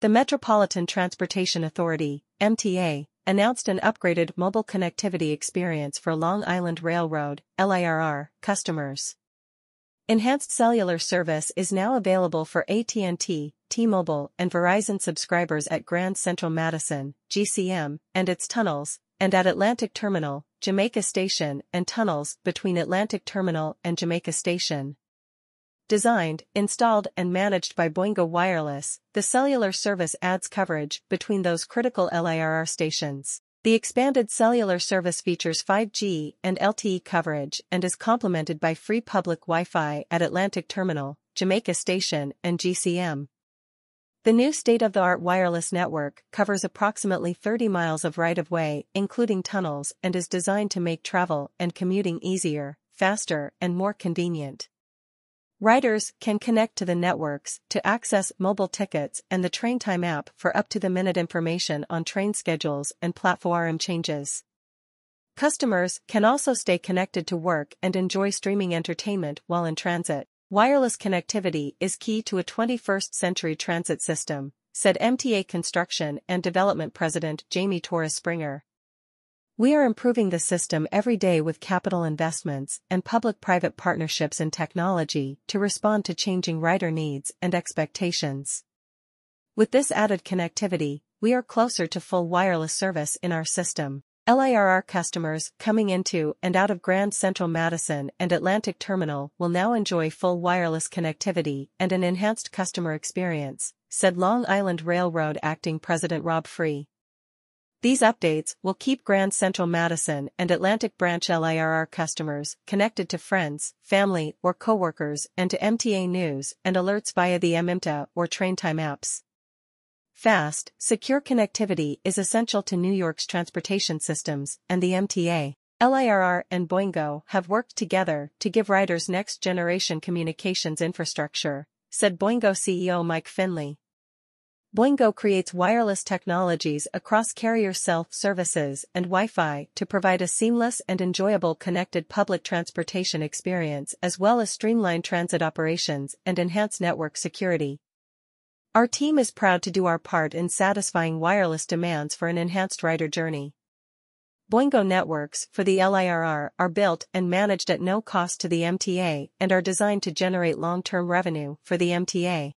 The Metropolitan Transportation Authority, MTA, announced an upgraded mobile connectivity experience for Long Island Railroad, LIRR, customers. Enhanced cellular service is now available for AT&T, T-Mobile, and Verizon subscribers at Grand Central Madison, GCM, and its tunnels, and at Atlantic Terminal, Jamaica Station, and tunnels between Atlantic Terminal and Jamaica Station. Designed, installed and managed by Boingo Wireless, the cellular service adds coverage between those critical LIRR stations. The expanded cellular service features 5G and LTE coverage and is complemented by free public Wi-Fi at Atlantic Terminal, Jamaica Station, and GCM. The new state-of-the-art wireless network covers approximately 30 miles of right-of-way, including tunnels, and is designed to make travel and commuting easier, faster, and more convenient. Riders can connect to the networks to access mobile tickets and the TrainTime app for up-to-the-minute information on train schedules and platform changes. Customers can also stay connected to work and enjoy streaming entertainment while in transit. Wireless connectivity is key to a 21st century transit system, said MTA Construction and Development President Jamie Torres Springer. We are improving the system every day with capital investments and public-private partnerships in technology to respond to changing rider needs and expectations. With this added connectivity, we are closer to full wireless service in our system. LIRR customers coming into and out of Grand Central Madison and Atlantic Terminal will now enjoy full wireless connectivity and an enhanced customer experience, said Long Island Railroad Acting President Rob Free. These updates will keep Grand Central Madison and Atlantic Branch LIRR customers connected to friends, family, or coworkers and to MTA news and alerts via the MyMTA or TrainTime apps. Fast, secure connectivity is essential to New York's transportation systems, and the MTA, LIRR and Boingo have worked together to give riders next-generation communications infrastructure, said Boingo CEO Mike Finley. Boingo creates wireless technologies across carrier self-services and Wi-Fi to provide a seamless and enjoyable connected public transportation experience as well as streamline transit operations and enhance network security. Our team is proud to do our part in satisfying wireless demands for an enhanced rider journey. Boingo networks for the LIRR are built and managed at no cost to the MTA and are designed to generate long-term revenue for the MTA.